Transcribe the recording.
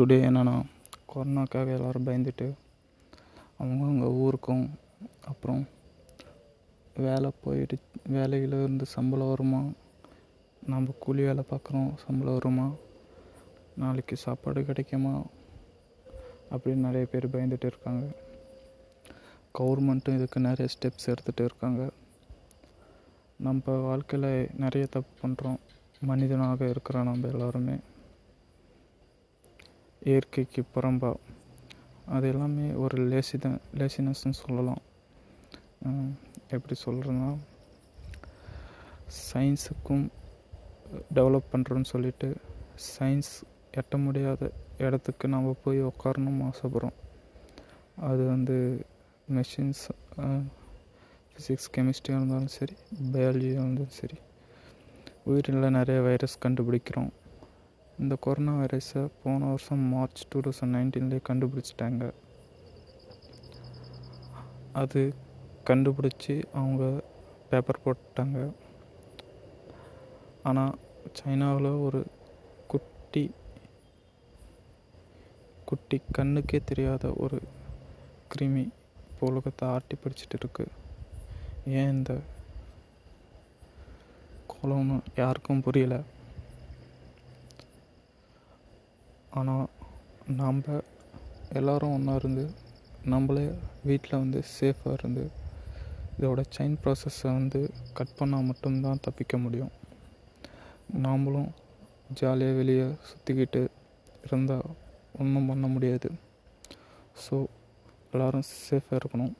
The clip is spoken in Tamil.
டுடே என்னென்னா கொரோனாக்காக எல்லோரும் பயந்துட்டு அவங்கவுங்க ஊருக்கும் அப்புறம் வேலை போயிட்டு வேலையில் இருந்து சம்பளம் வருமா? நம்ம கூலி வேலை பார்க்குறோம் சம்பளம் வருமா? நாளைக்கு சாப்பாடு கிடைக்குமா? அப்படின்னு நிறைய பேர் பயந்துட்டு இருக்காங்க. கவர்மெண்ட்டும் இதுக்கு நிறைய ஸ்டெப்ஸ் எடுத்துகிட்டு இருக்காங்க. நம்ம வாழ்க்கையில் நிறைய தப்பு பண்ணுறோம் மனிதனாக இருக்கிறோம் நம்ம எல்லாருமே. இயற்கைக்கு புறம்பா. அது எல்லாமே ஒரு லேசி தான் லேசினஸ்ன்னு சொல்லலாம். எப்படி சொல்கிறதுனா சயின்ஸுக்கும் டெவலப் பண்ணுறோன்னு சொல்லிட்டு சயின்ஸ் எட்ட முடியாத இடத்துக்கு நம்ம போய் உட்காரணும்னு ஆசைப்பட்றோம். அது வந்து மெஷின்ஸ் ஃபிசிக்ஸ் கெமிஸ்ட்ரியாக இருந்தாலும் சரி பயாலஜியாக இருந்தாலும் சரி உயிரில் நிறைய வைரஸ் கண்டுபிடிக்கிறோம். இந்த கொரோனா வைரஸை போன வருஷம் மார்ச் டூ தௌசண்ட் நைன்டீன்லேயே கண்டுபிடிச்சிட்டாங்க. அது கண்டுபிடிச்சி அவங்க பேப்பர் போட்டாங்க. ஆனால் சைனாவில் ஒரு குட்டி குட்டி கண்ணுக்கே தெரியாத ஒரு கிருமி இப்போ உலகத்தை ஆட்டி பிடிச்சிட்டு இருக்கு. ஏன் இந்த கோலம்னு யாருக்கும் புரியல? ஆனால் நாம் எல்லாரும் ஒன்றா இருந்து நம்மளே வீட்டில் வந்து சேஃபாக இருந்து இதோட செயின் ப்ராசஸை வந்து கட் பண்ணால் மட்டும்தான் தப்பிக்க முடியும். நாம்ளும் ஜாலியாக வெளியே சுற்றிக்கிட்டு இருந்தால் ஒன்றும் பண்ண முடியாது. ஸோ எல்லோரும் சேஃபாக இருக்கணும்.